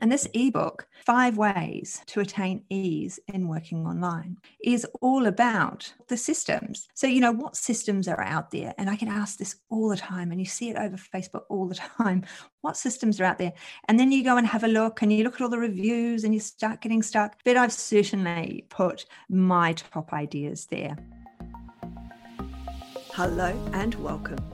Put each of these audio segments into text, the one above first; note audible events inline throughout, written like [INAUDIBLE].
And this ebook, Five Ways to Attain Ease in Working Online, is all about the systems. So, you know, what systems are out there? And I can ask this all the time, and you see it over Facebook all the [LAUGHS] time. What systems are out there? And then you go and have a look and you look at all the reviews and you start getting stuck. But I've certainly put my top ideas there. Hello and welcome.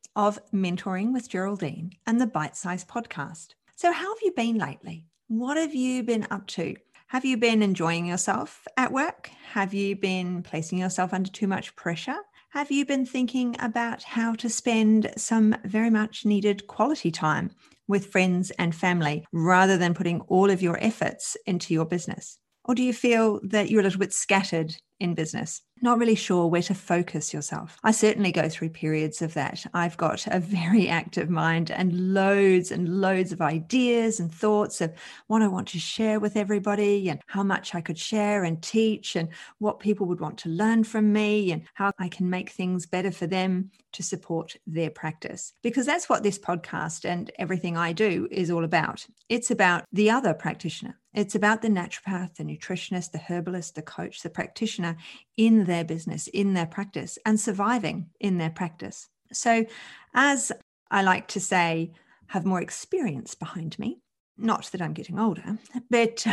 of Mentoring with Geraldine and the Bite Size Podcast. So, how have you been lately? What have you been up to? Have you been enjoying yourself at work? Have you been placing yourself under too much pressure? Have you been thinking about how to spend some very much needed quality time with friends and family rather than putting all of your efforts into your business? Or do you feel that you're a little bit scattered in business? not really sure where to focus yourself. I certainly go through periods of that. I've got a very active mind and loads and loads of ideas and thoughts of what I want to share with everybody and how much I could share and teach and what people would want to learn from me and how I can make things better for them to support their practice. Because that's what this podcast and everything I do is all about. It's about the other practitioner. It's about the naturopath, the nutritionist, the herbalist, the coach, the practitioner in their business, in their practice, and surviving in their practice. So, as I like to say, have more experience behind me. Not that I'm getting older, but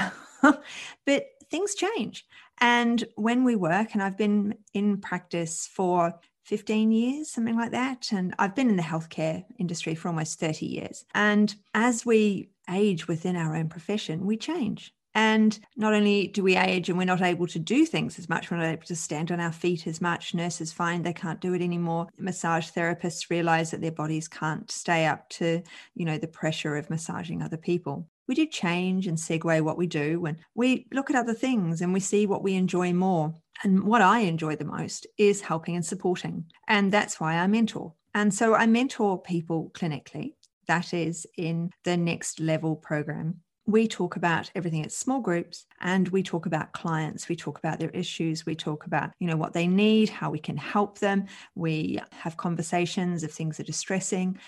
[LAUGHS] but things change. And when we work, and I've been in practice for 15 years, something like that. And I've been in the healthcare industry for almost 30 years. And as we age within our own profession, we change. And not only do we age and we're not able to do things as much, we're not able to stand on our feet as much. Nurses find they can't do it anymore. Massage therapists realize that their bodies can't stay up to, you know, the pressure of massaging other people. We do change and segue what we do when we look at other things and we see what we enjoy more. And what I enjoy the most is helping and supporting. And that's why I mentor. And so I mentor people clinically. That is in the next level program. We talk about everything at small groups and we talk about clients. We talk about their issues. We talk about, you know, what they need, how we can help them. We have conversations if things are distressing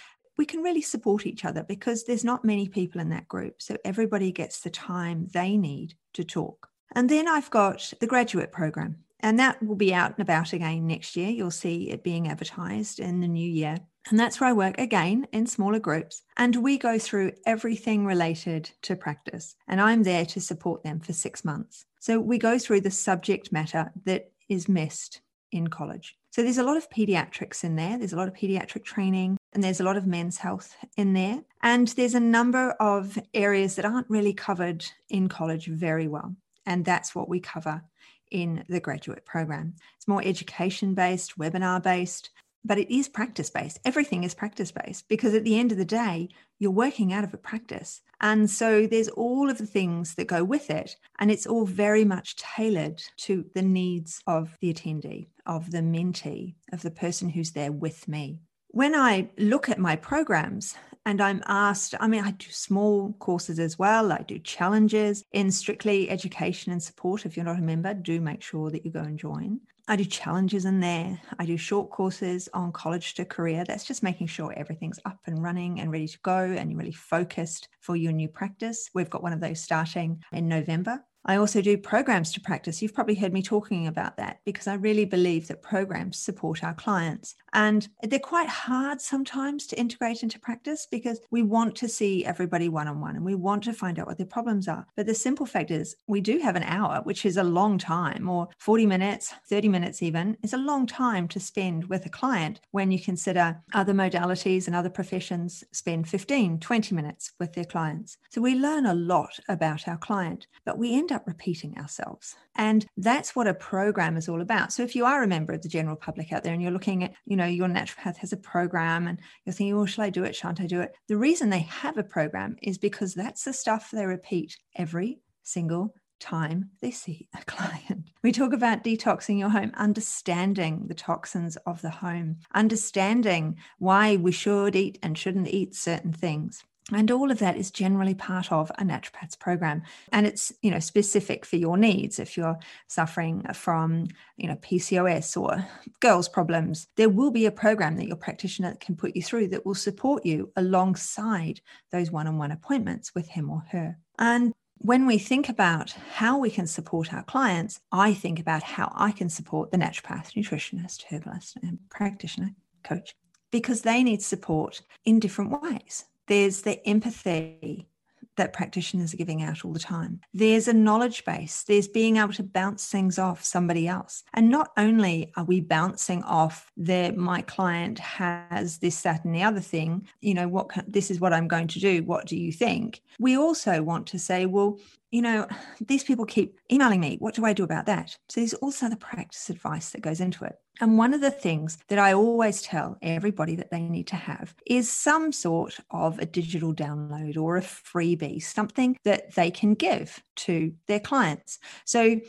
we can really support each other because there's not many people in that group. So everybody gets the time they need to talk. And then I've got the graduate program, and that will be out and about again next year. You'll see it being advertised in the new year. And that's where I work again in smaller groups. And we go through everything related to practice. And I'm there to support them for six months. So we go through the subject matter that is missed in college. So there's a lot of pediatrics in there. There's a lot of pediatric training and there's a lot of men's health in there. And there's a number of areas that aren't really covered in college very well. And that's what we cover in the graduate program. It's more education based, webinar based, but it is practice based. Everything is practice based because at the end of the day, you're working out of a practice. And so there's all of the things that go with it. And it's all very much tailored to the needs of the attendee, of the mentee, of the person who's there with me. When I look at my programs, and I'm asked, I mean, I do small courses as well. I do challenges in strictly education and support. If you're not a member, do make sure that you go and join. I do challenges in there. I do short courses on college to career. That's just making sure everything's up and running and ready to go and you're really focused for your new practice. We've got one of those starting in November. I also do programs to practice. You've probably heard me talking about that because I really believe that programs support our clients. And they're quite hard sometimes to integrate into practice because we want to see everybody one on one and we want to find out what their problems are. But the simple fact is, we do have an hour, which is a long time, or 40 minutes, 30 minutes even, is a long time to spend with a client when you consider other modalities and other professions spend 15, 20 minutes with their clients. So we learn a lot about our client, but we end up repeating ourselves. And that's what a program is all about. So if you are a member of the general public out there and you're looking at, you know, your naturopath has a program and you're thinking, well, shall I do it? Shan't I do it? The reason they have a program is because that's the stuff they repeat every single time they see a [LAUGHS] client. We talk about detoxing your home, understanding the toxins of the home, understanding why we should eat and shouldn't eat certain things. And all of that is generally part of a naturopath's program. And it's, you know, specific for your needs. If you're suffering from, you know, PCOS or girls' problems, there will be a program that your practitioner can put you through that will support you alongside those one-on-one appointments with him or her. And when we think about how we can support our clients, I think about how I can support the naturopath, nutritionist, herbalist, and practitioner, coach, because they need support in different ways. There's the empathy that practitioners are giving out all the time. There's a knowledge base, there's being able to bounce things off somebody else. And not only are we bouncing off that my client has this, that, and the other thing, you know, what this is what I'm going to do. What do you think? We also want to say, well, you know, these people keep emailing me. What do I do about that? So there's also the practice advice that goes into it. And one of the things that I always tell everybody that they need to have is some sort of a digital download or a freebie, something that they can give to their clients. So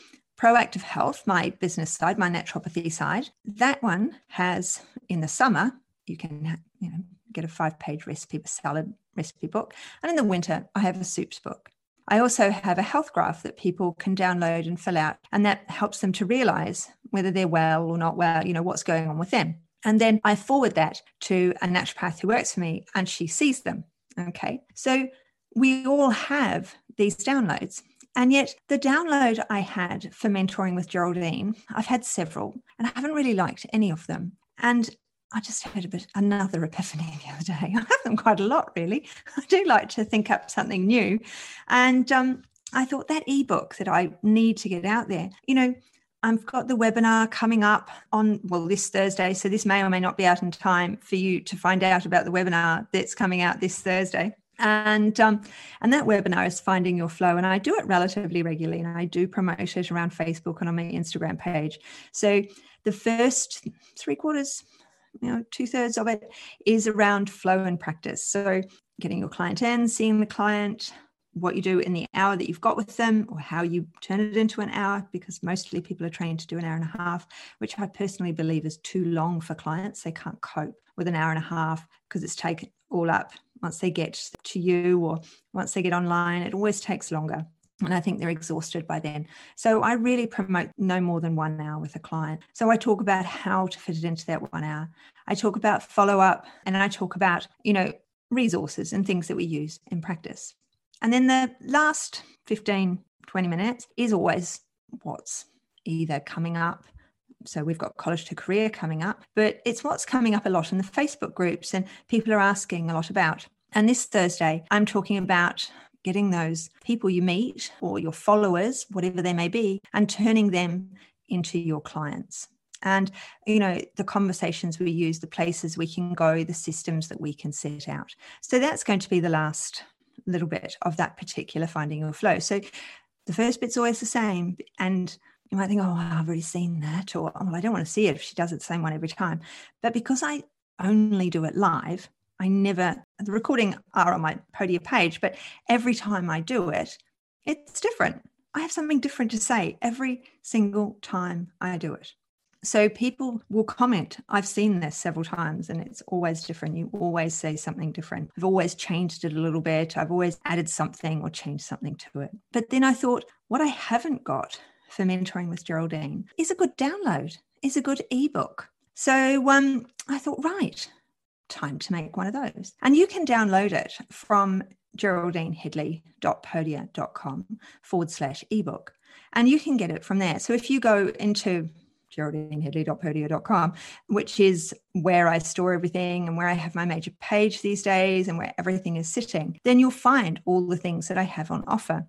Proactive Health, my business side, my naturopathy side, that one has in the summer, you can you know get a five-page recipe salad recipe book. And in the winter, I have a soups book. I also have a health graph that people can download and fill out, and that helps them to realize whether they're well or not well, you know, what's going on with them. And then I forward that to a naturopath who works for me, and she sees them. Okay. So we all have these downloads. And yet, the download I had for mentoring with Geraldine, I've had several, and I haven't really liked any of them. And I just had a bit another epiphany the other day. [LAUGHS] I have them quite a lot, really. [LAUGHS] I do like to think up something new, and um, I thought that ebook that I need to get out there. You know, I've got the webinar coming up on well this Thursday, so this may or may not be out in time for you to find out about the webinar that's coming out this Thursday. And um, and that webinar is finding your flow, and I do it relatively regularly, and I do promote it around Facebook and on my Instagram page. So the first three quarters, you know, two thirds of it is around flow and practice. So getting your client in, seeing the client, what you do in the hour that you've got with them, or how you turn it into an hour, because mostly people are trained to do an hour and a half, which I personally believe is too long for clients. They can't cope with an hour and a half because it's taken all up once they get to you or once they get online. It always takes longer and I think they're exhausted by then. So I really promote no more than one hour with a client. So I talk about how to fit it into that one hour. I talk about follow up and I talk about, you know, resources and things that we use in practice. And then the last 15, 20 minutes is always what's either coming up. So we've got college to career coming up, but it's what's coming up a lot in the Facebook groups and people are asking a lot about. And this Thursday, I'm talking about getting those people you meet or your followers, whatever they may be, and turning them into your clients. And, you know, the conversations we use, the places we can go, the systems that we can set out. So that's going to be the last little bit of that particular finding your flow. So the first bit's always the same. And you might think, oh, I've already seen that, or oh, I don't want to see it if she does it the same one every time. But because I only do it live, I never, the recording are on my Podia page, but every time I do it, it's different. I have something different to say every single time I do it. So people will comment, I've seen this several times and it's always different. You always say something different. I've always changed it a little bit. I've always added something or changed something to it. But then I thought, what I haven't got for mentoring with Geraldine is a good download, is a good ebook. So um, I thought, right, time to make one of those. And you can download it from geraldineheadley.podia.com forward slash ebook. And you can get it from there. So if you go into geraldineheadley.podia.com, which is where I store everything and where I have my major page these days and where everything is sitting, then you'll find all the things that I have on offer.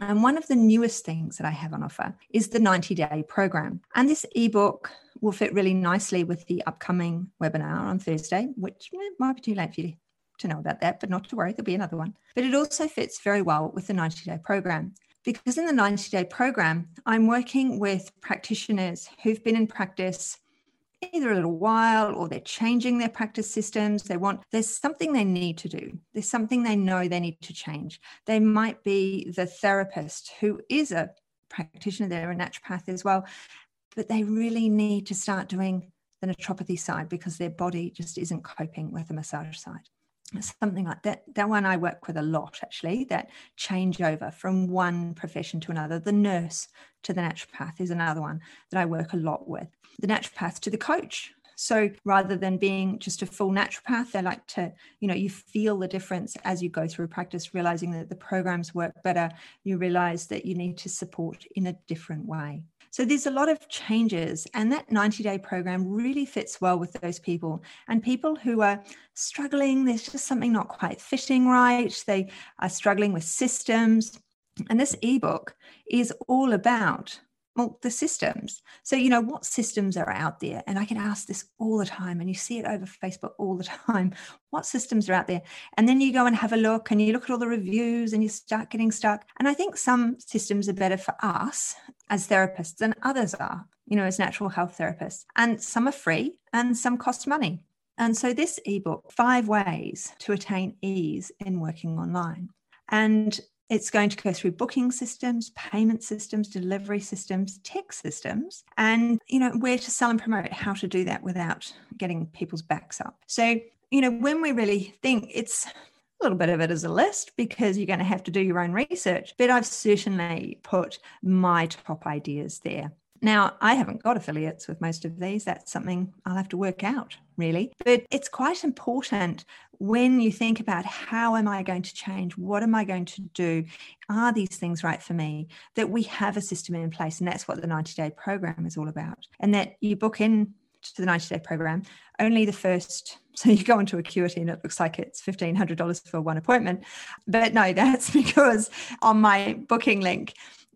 And one of the newest things that I have on offer is the 90 day program. And this ebook will fit really nicely with the upcoming webinar on Thursday, which might be too late for you to know about that, but not to worry, there'll be another one. But it also fits very well with the 90 day program. Because in the 90 day program, I'm working with practitioners who've been in practice either a little while or they're changing their practice systems. They want, there's something they need to do. There's something they know they need to change. They might be the therapist who is a practitioner, they're a naturopath as well, but they really need to start doing the naturopathy side because their body just isn't coping with the massage side something like that that one i work with a lot actually that changeover from one profession to another the nurse to the naturopath is another one that i work a lot with the naturopath to the coach so rather than being just a full naturopath they like to you know you feel the difference as you go through practice realizing that the programs work better you realize that you need to support in a different way so there's a lot of changes, and that 90 day program really fits well with those people and people who are struggling. There's just something not quite fitting right. They are struggling with systems. And this ebook is all about well, the systems. So, you know, what systems are out there? And I can ask this all the time, and you see it over Facebook all the [LAUGHS] time. What systems are out there? And then you go and have a look and you look at all the reviews and you start getting stuck. And I think some systems are better for us as therapists than others are, you know, as natural health therapists. And some are free and some cost money. And so, this ebook, Five Ways to Attain Ease in Working Online. And it's going to go through booking systems, payment systems, delivery systems, tech systems, and you know where to sell and promote, how to do that without getting people's backs up. So, you know, when we really think it's a little bit of it as a list because you're going to have to do your own research, but I've certainly put my top ideas there. Now, I haven't got affiliates with most of these. That's something I'll have to work out, really. But it's quite important when you think about how am I going to change? What am I going to do? Are these things right for me? That we have a system in place. And that's what the 90 day program is all about. And that you book in to the 90 day program, only the first. [LAUGHS] So you go into Acuity and it looks like it's $1,500 for one appointment. But no, [LAUGHS] that's because on my booking link,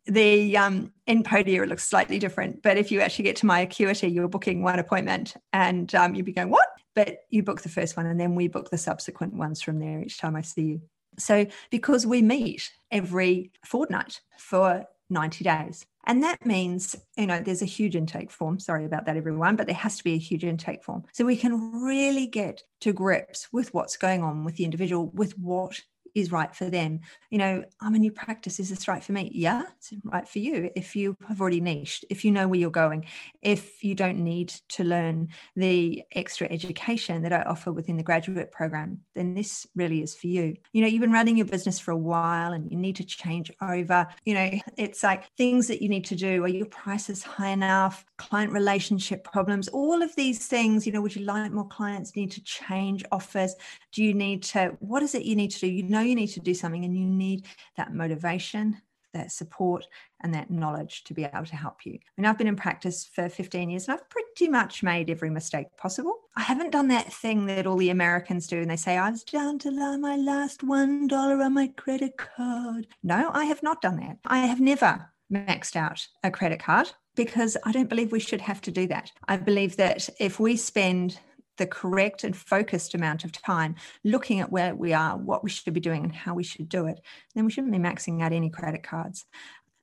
the um, in Podia it looks slightly different, but if you actually get to my Acuity, you're booking one appointment and um, you'd be going, what? But you book the first one and then we book the subsequent ones from there each time I see you. So because we meet every fortnight for 90 days. And that means, you know, there's a huge intake form. Sorry about that, everyone, but there has to be a huge intake form. So we can really get to grips with what's going on with the individual, with what is right for them. You know, I'm a new practice. Is this right for me? Yeah, it's right for you. If you have already niched, if you know where you're going, if you don't need to learn the extra education that I offer within the graduate program, then this really is for you. You know, you've been running your business for a while and you need to change over. You know, it's like things that you need to do. Are your prices high enough? Client relationship problems, all of these things, you know, would you like more clients? Need to change offers? Do you need to, what is it you need to do? You know, you need to do something and you need that motivation, that support, and that knowledge to be able to help you. I mean, I've been in practice for 15 years and I've pretty much made every mistake possible. I haven't done that thing that all the Americans do and they say, I was down to my last $1 on my credit card. No, I have not done that. I have never maxed out a credit card because I don't believe we should have to do that. I believe that if we spend the correct and focused amount of time looking at where we are, what we should be doing, and how we should do it, then we shouldn't be maxing out any credit cards.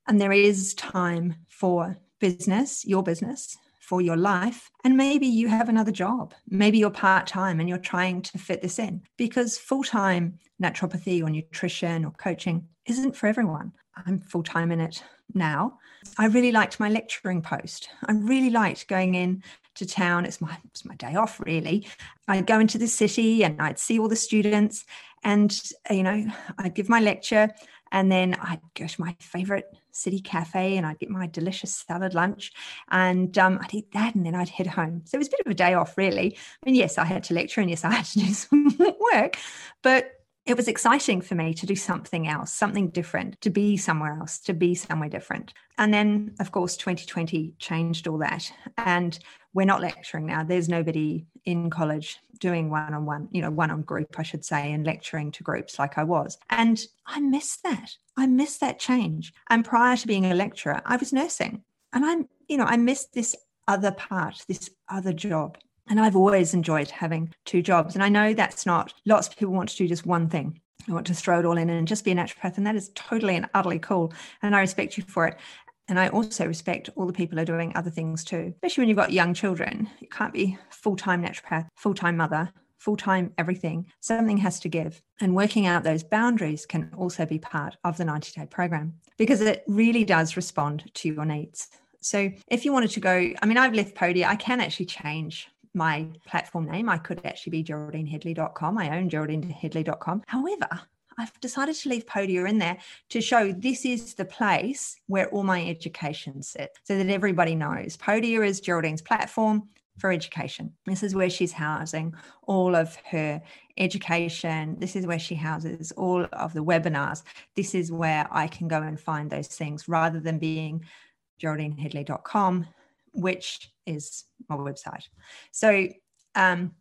And there is time for business, your business, for your life. And maybe you have another job. Maybe you're part time and you're trying to fit this in because full time naturopathy or nutrition or coaching isn't for everyone. I'm full time in it now. I really liked my lecturing post. I really liked going in to town. It's my it's my day off really. I'd go into the city and I'd see all the students, and you know I'd give my lecture, and then I'd go to my favorite city cafe and I'd get my delicious salad lunch, and um, I'd eat that, and then I'd head home. So it was a bit of a day off really. I mean, yes, I had to lecture, and yes, I had to do [LAUGHS] some work, but it was exciting for me to do something else, something different, to be somewhere else, to be somewhere different. And then, of course, 2020 changed all that. And we're not lecturing now. There's nobody in college doing one on one, you know, one on group, I should say, and lecturing to groups like I was. And I miss that. I miss that change. And prior to being a lecturer, I was nursing. And I'm, you know, I missed this other part, this other job. And I've always enjoyed having two jobs. And I know that's not, lots of people want to do just one thing. I want to throw it all in and just be a naturopath. And that is totally and utterly cool. And I respect you for it. And I also respect all the people who are doing other things too, especially when you've got young children. You can't be full time naturopath, full time mother, full time everything. Something has to give. And working out those boundaries can also be part of the 90 day program because it really does respond to your needs. So if you wanted to go, I mean, I've left Podia, I can actually change my platform name. I could actually be geraldineheadley.com. I own geraldineheadley.com. However, I've decided to leave Podia in there to show this is the place where all my education sits so that everybody knows. Podia is Geraldine's platform for education. This is where she's housing all of her education. This is where she houses all of the webinars. This is where I can go and find those things rather than being geraldineheadley.com, which is my website. So um,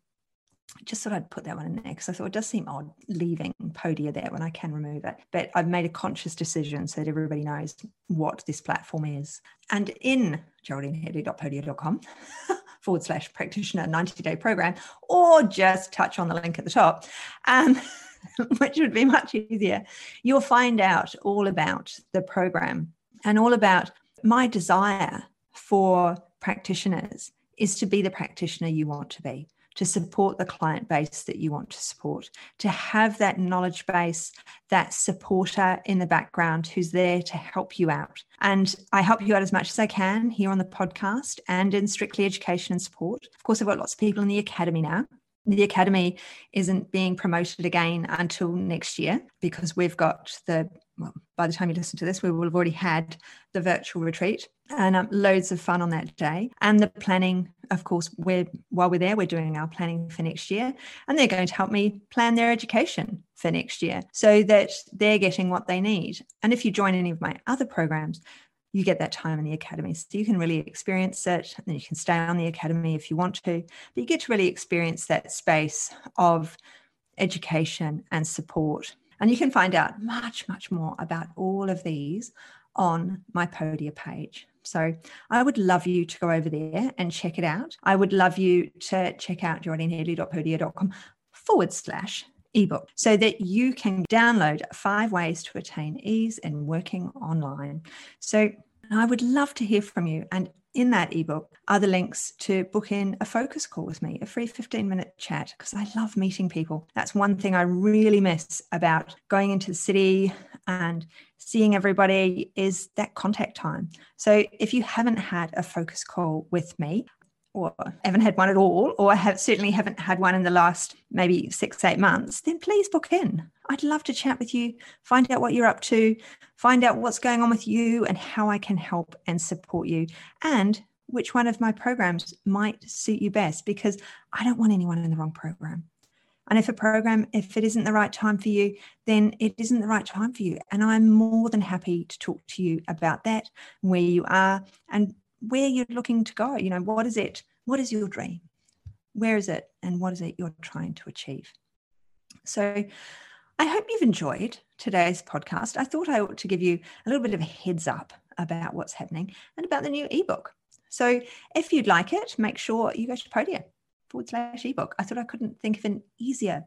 just thought I'd put that one in there because I thought it does seem odd leaving Podia there when I can remove it. But I've made a conscious decision so that everybody knows what this platform is. And in geraldineheadley.podia.com [LAUGHS] forward slash practitioner 90 day program, or just touch on the link at the top, um, [LAUGHS] which would be much easier, you'll find out all about the program and all about my desire for practitioners is to be the practitioner you want to be to support the client base that you want to support, to have that knowledge base, that supporter in the background who's there to help you out. And I help you out as much as I can here on the podcast and in Strictly Education and Support. Of course, I've got lots of people in the academy now. The academy isn't being promoted again until next year because we've got the well, by the time you listen to this, we will have already had the virtual retreat and um, loads of fun on that day. And the planning, of course, we're while we're there, we're doing our planning for next year, and they're going to help me plan their education for next year so that they're getting what they need. And if you join any of my other programs, you get that time in the academy. So you can really experience it. And then you can stay on the academy if you want to, but you get to really experience that space of education and support and you can find out much, much more about all of these on my Podia page. So I would love you to go over there and check it out. I would love you to check out geraldineheadley.podia.com forward slash ebook so that you can download five ways to attain ease in working online. So I would love to hear from you. And in that ebook are the links to book in a focus call with me, a free 15 minute chat, because I love meeting people. That's one thing I really miss about going into the city and seeing everybody is that contact time. So if you haven't had a focus call with me, or haven't had one at all, or have certainly haven't had one in the last maybe six, eight months, then please book in. I'd love to chat with you, find out what you're up to, find out what's going on with you and how I can help and support you, and which one of my programs might suit you best because I don't want anyone in the wrong program. And if a program, if it isn't the right time for you, then it isn't the right time for you. And I'm more than happy to talk to you about that, where you are, and where you're looking to go. You know, what is it? What is your dream? Where is it? And what is it you're trying to achieve? So I hope you've enjoyed today's podcast. I thought I ought to give you a little bit of a heads up about what's happening and about the new ebook. So if you'd like it, make sure you go to Podia forward slash ebook. I thought I couldn't think of an easier,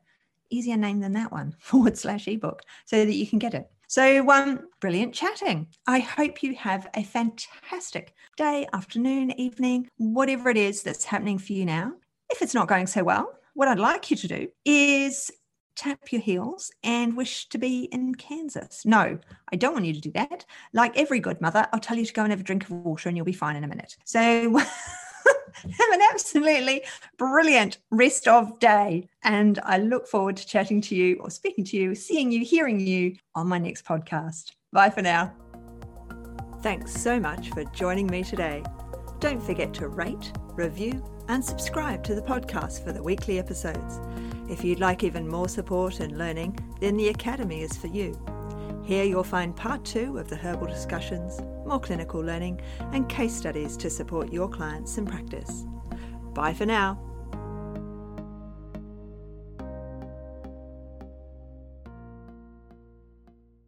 easier name than that one, [LAUGHS] forward slash ebook, so that you can get it. So, um, brilliant chatting. I hope you have a fantastic day, afternoon, evening, whatever it is that's happening for you now. If it's not going so well, what I'd like you to do is tap your heels and wish to be in Kansas. No, I don't want you to do that. Like every good mother, I'll tell you to go and have a drink of water and you'll be fine in a minute. So, [LAUGHS] have an absolutely brilliant rest of day. And I look forward to chatting to you or speaking to you, seeing you, hearing you on my next podcast. Bye for now. Thanks so much for joining me today. Don't forget to rate, review, and subscribe to the podcast for the weekly episodes. If you'd like even more support and learning, then the Academy is for you. Here you'll find part two of the herbal discussions, more clinical learning, and case studies to support your clients in practice. Bye for now.